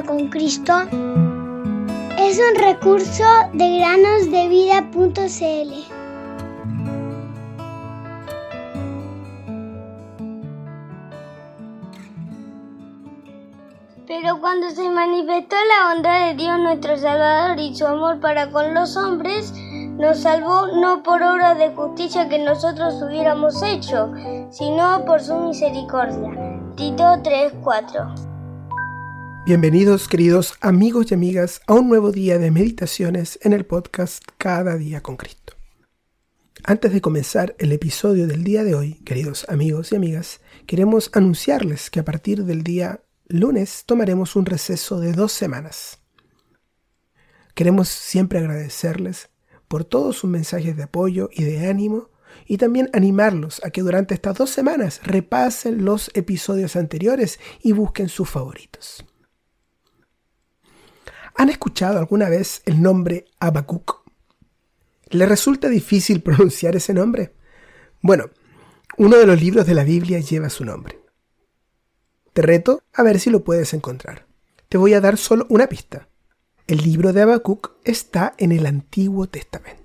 con Cristo es un recurso de granosdevida.cl. Pero cuando se manifestó la bondad de Dios nuestro Salvador y su amor para con los hombres, nos salvó no por obra de justicia que nosotros hubiéramos hecho, sino por su misericordia. Tito 3:4 Bienvenidos queridos amigos y amigas a un nuevo día de meditaciones en el podcast Cada día con Cristo. Antes de comenzar el episodio del día de hoy, queridos amigos y amigas, queremos anunciarles que a partir del día lunes tomaremos un receso de dos semanas. Queremos siempre agradecerles por todos sus mensajes de apoyo y de ánimo y también animarlos a que durante estas dos semanas repasen los episodios anteriores y busquen sus favoritos. ¿Han escuchado alguna vez el nombre Habacuc? ¿Le resulta difícil pronunciar ese nombre? Bueno, uno de los libros de la Biblia lleva su nombre. Te reto a ver si lo puedes encontrar. Te voy a dar solo una pista. El libro de Habacuc está en el Antiguo Testamento.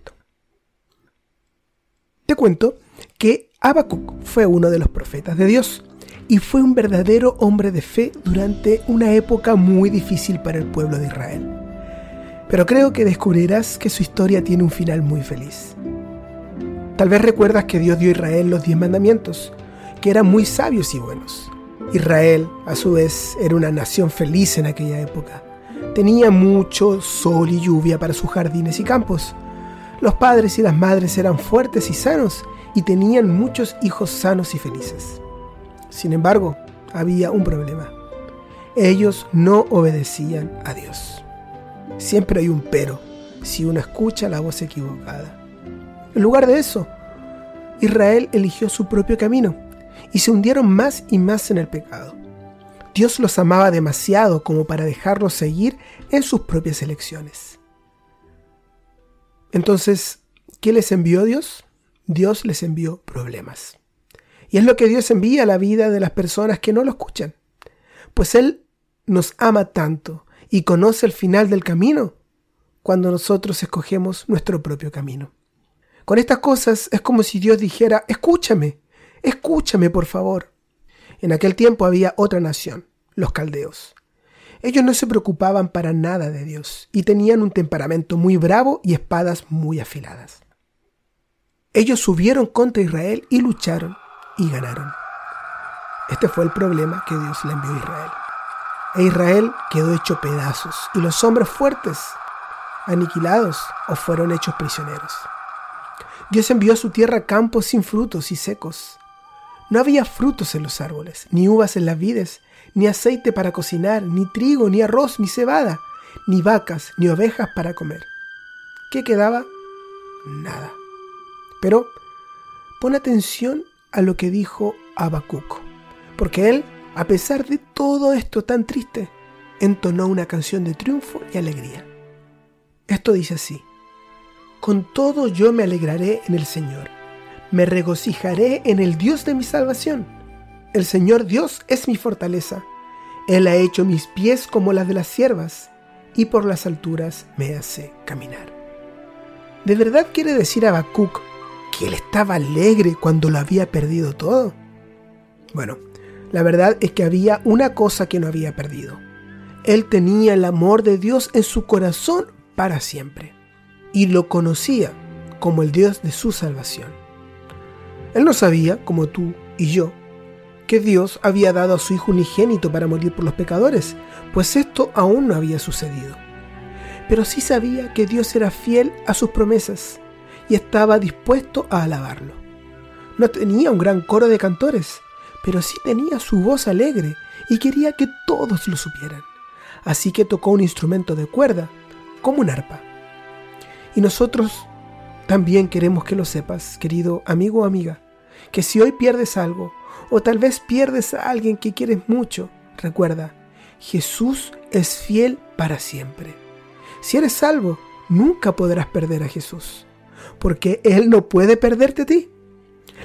Te cuento que Habacuc fue uno de los profetas de Dios y fue un verdadero hombre de fe durante una época muy difícil para el pueblo de Israel. Pero creo que descubrirás que su historia tiene un final muy feliz. Tal vez recuerdas que Dios dio a Israel los diez mandamientos, que eran muy sabios y buenos. Israel, a su vez, era una nación feliz en aquella época. Tenía mucho sol y lluvia para sus jardines y campos. Los padres y las madres eran fuertes y sanos y tenían muchos hijos sanos y felices. Sin embargo, había un problema. Ellos no obedecían a Dios. Siempre hay un pero si uno escucha la voz equivocada. En lugar de eso, Israel eligió su propio camino y se hundieron más y más en el pecado. Dios los amaba demasiado como para dejarlos seguir en sus propias elecciones. Entonces, ¿qué les envió Dios? Dios les envió problemas. Y es lo que Dios envía a la vida de las personas que no lo escuchan. Pues Él nos ama tanto y conoce el final del camino cuando nosotros escogemos nuestro propio camino. Con estas cosas es como si Dios dijera, escúchame, escúchame por favor. En aquel tiempo había otra nación, los caldeos. Ellos no se preocupaban para nada de Dios y tenían un temperamento muy bravo y espadas muy afiladas. Ellos subieron contra Israel y lucharon y ganaron. Este fue el problema que Dios le envió a Israel. E Israel quedó hecho pedazos y los hombres fuertes aniquilados o fueron hechos prisioneros. Dios envió a su tierra campos sin frutos y secos. No había frutos en los árboles, ni uvas en las vides, ni aceite para cocinar, ni trigo, ni arroz, ni cebada, ni vacas, ni ovejas para comer. ¿Qué quedaba? Nada. Pero pon atención a lo que dijo Habacuc, porque él, a pesar de todo esto tan triste, entonó una canción de triunfo y alegría. Esto dice así, Con todo yo me alegraré en el Señor, me regocijaré en el Dios de mi salvación. El Señor Dios es mi fortaleza, Él ha hecho mis pies como las de las siervas, y por las alturas me hace caminar. ¿De verdad quiere decir Habacuc que él estaba alegre cuando lo había perdido todo? Bueno, la verdad es que había una cosa que no había perdido. Él tenía el amor de Dios en su corazón para siempre y lo conocía como el Dios de su salvación. Él no sabía, como tú y yo, que Dios había dado a su Hijo unigénito para morir por los pecadores, pues esto aún no había sucedido. Pero sí sabía que Dios era fiel a sus promesas y estaba dispuesto a alabarlo. No tenía un gran coro de cantores, pero sí tenía su voz alegre y quería que todos lo supieran. Así que tocó un instrumento de cuerda, como un arpa. Y nosotros también queremos que lo sepas, querido amigo o amiga, que si hoy pierdes algo, o tal vez pierdes a alguien que quieres mucho, recuerda, Jesús es fiel para siempre. Si eres salvo, nunca podrás perder a Jesús porque Él no puede perderte a ti.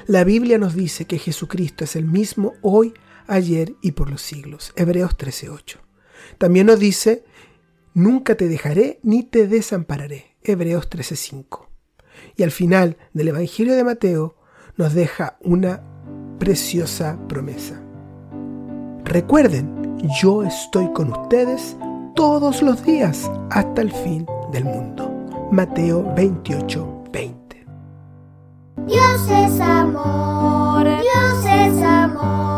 La Biblia nos dice que Jesucristo es el mismo hoy, ayer y por los siglos. Hebreos 13:8. También nos dice, nunca te dejaré ni te desampararé. Hebreos 13:5. Y al final del Evangelio de Mateo nos deja una preciosa promesa. Recuerden, yo estoy con ustedes todos los días hasta el fin del mundo. Mateo 28, 20. Dios es amor, Dios es amor.